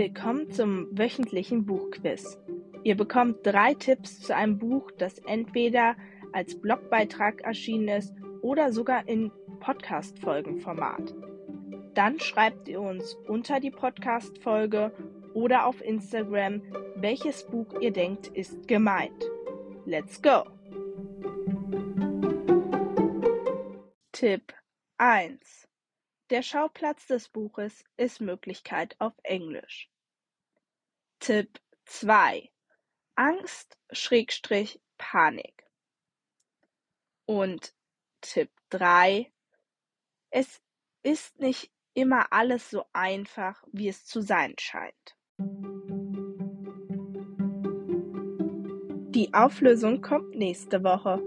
Willkommen zum wöchentlichen Buchquiz. Ihr bekommt drei Tipps zu einem Buch, das entweder als Blogbeitrag erschienen ist oder sogar in Podcast-Folgenformat. Dann schreibt ihr uns unter die Podcast-Folge oder auf Instagram, welches Buch ihr denkt, ist gemeint. Let's go! Tipp 1. Der Schauplatz des Buches ist Möglichkeit auf Englisch. Tipp 2. Angst Schrägstrich Panik. Und Tipp 3. Es ist nicht immer alles so einfach, wie es zu sein scheint. Die Auflösung kommt nächste Woche.